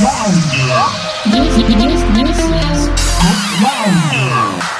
This, this, this is Louder.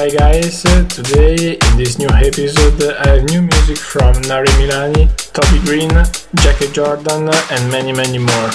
Hi guys, uh, today in this new episode I have new music from Nari Milani, Toby Green, Jackie Jordan and many many more.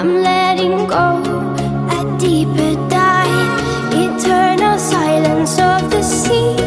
I'm letting go. A deeper dive, eternal silence of the sea.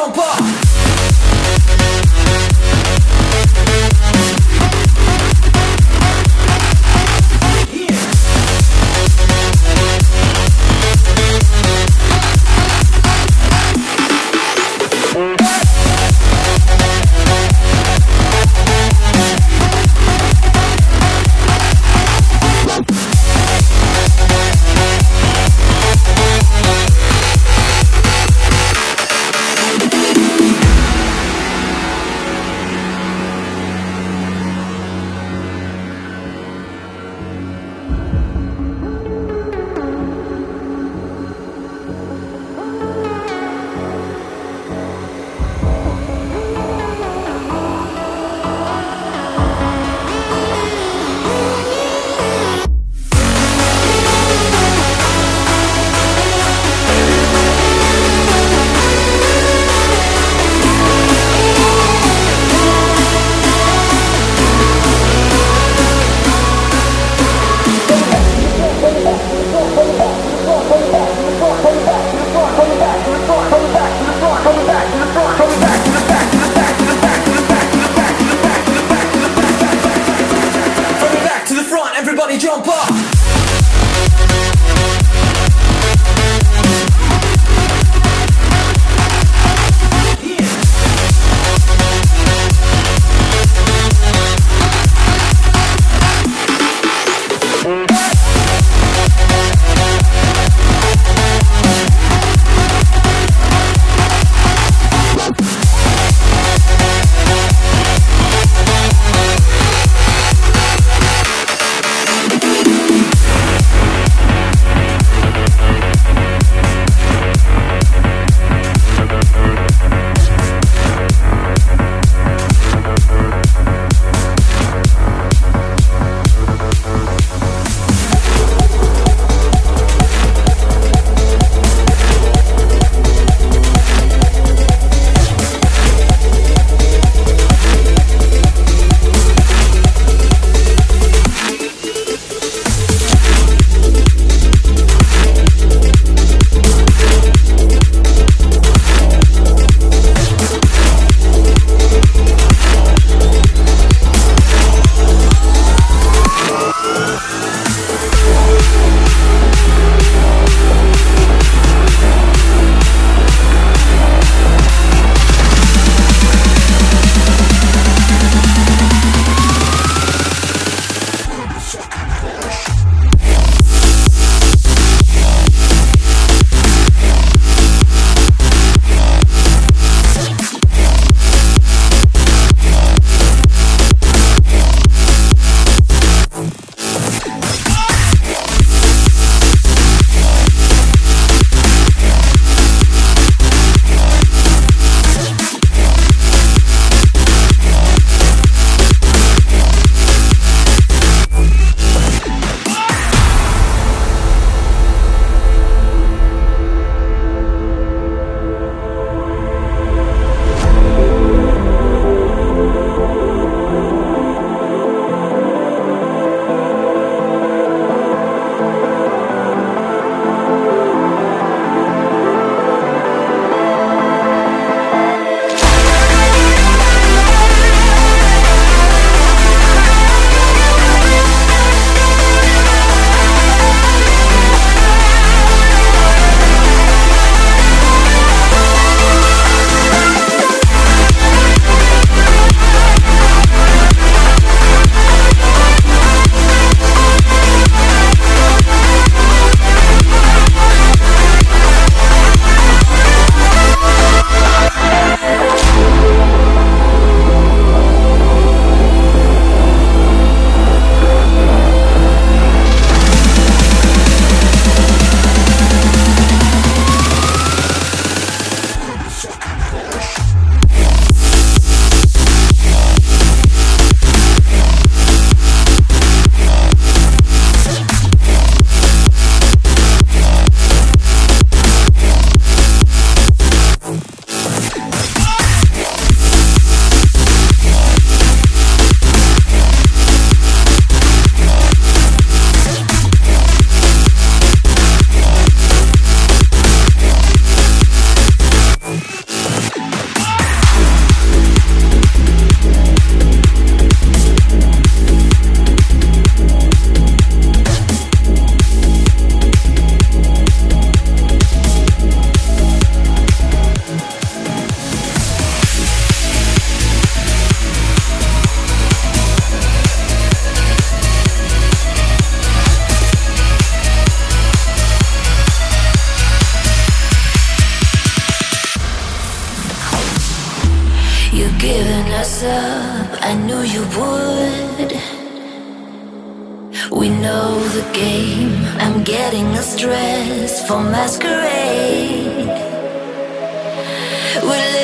São Paulo. Right now you're overrunning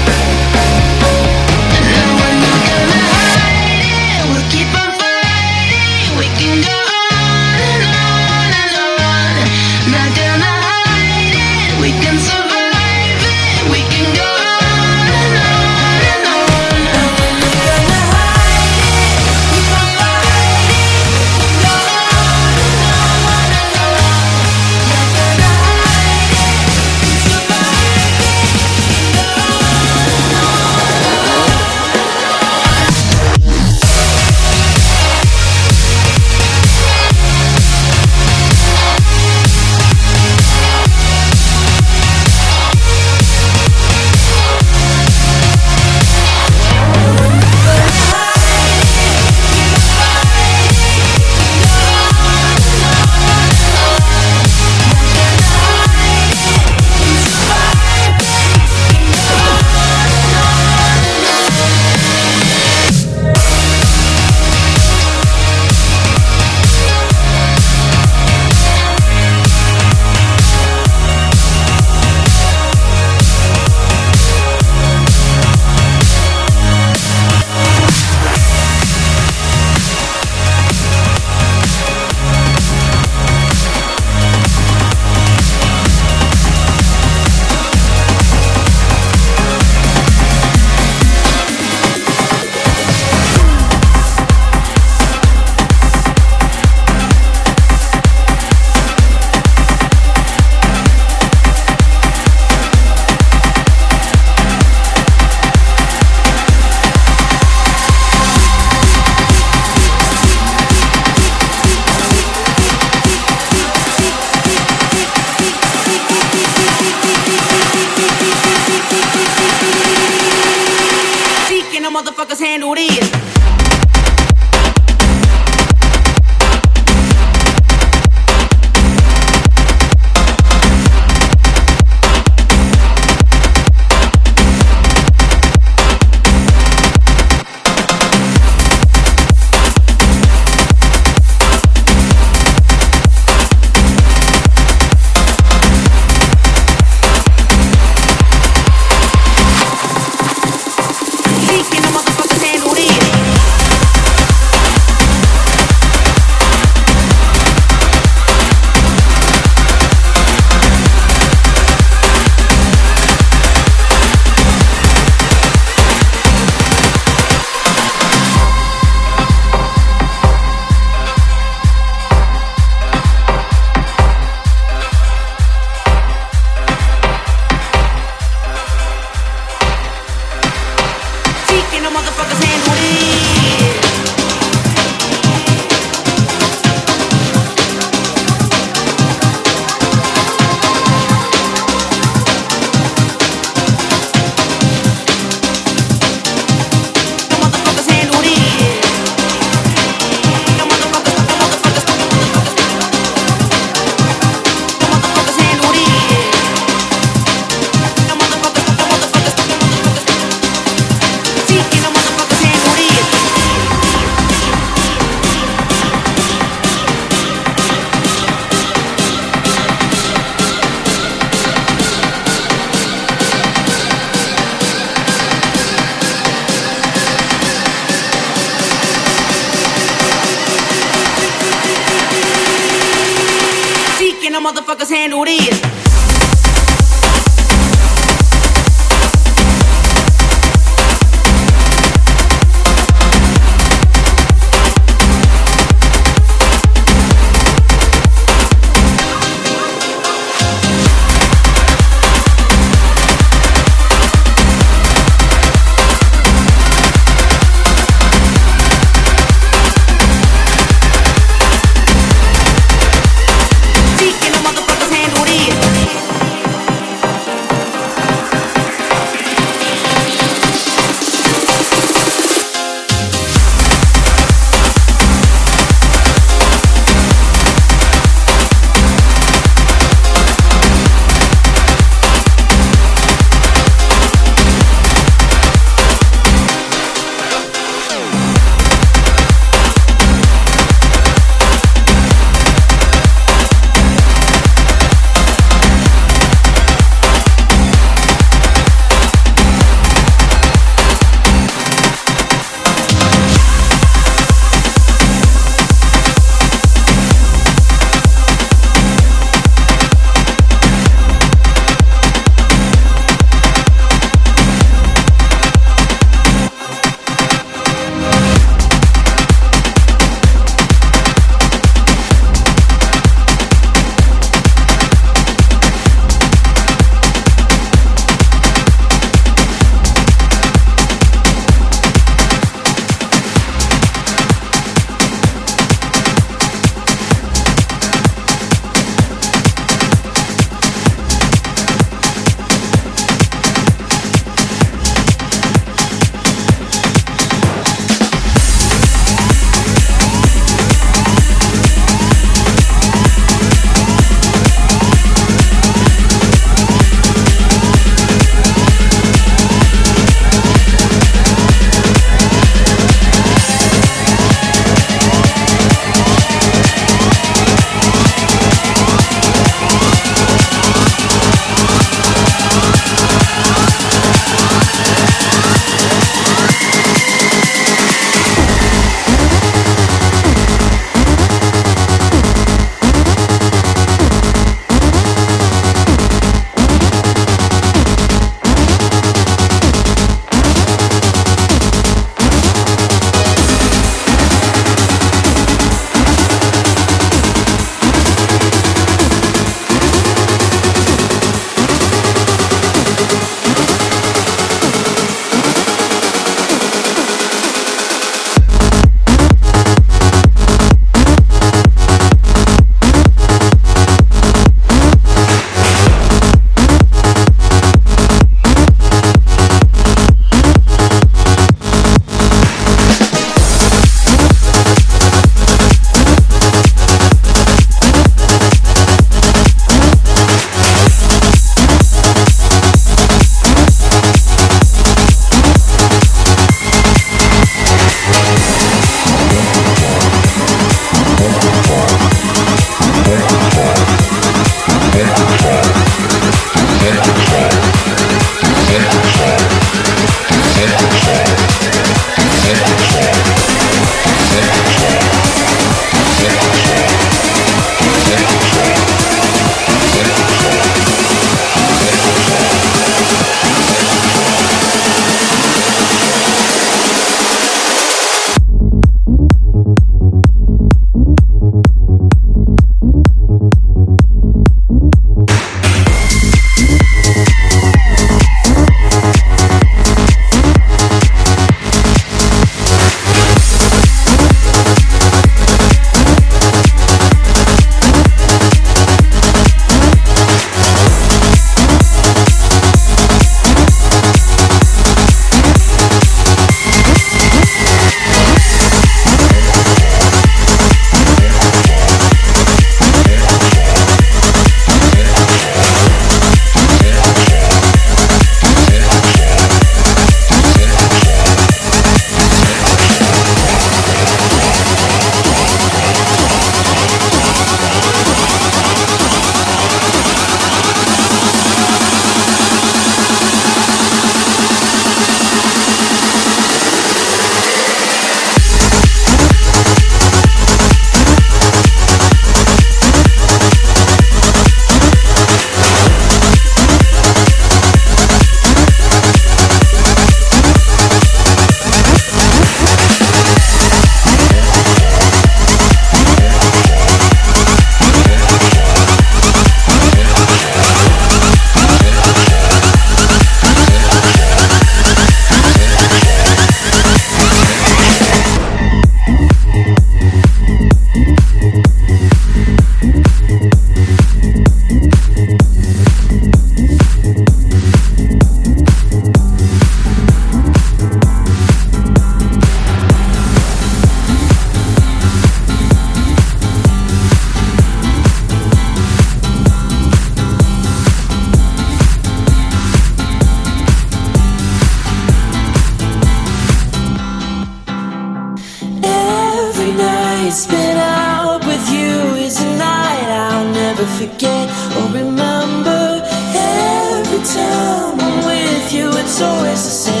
always the same.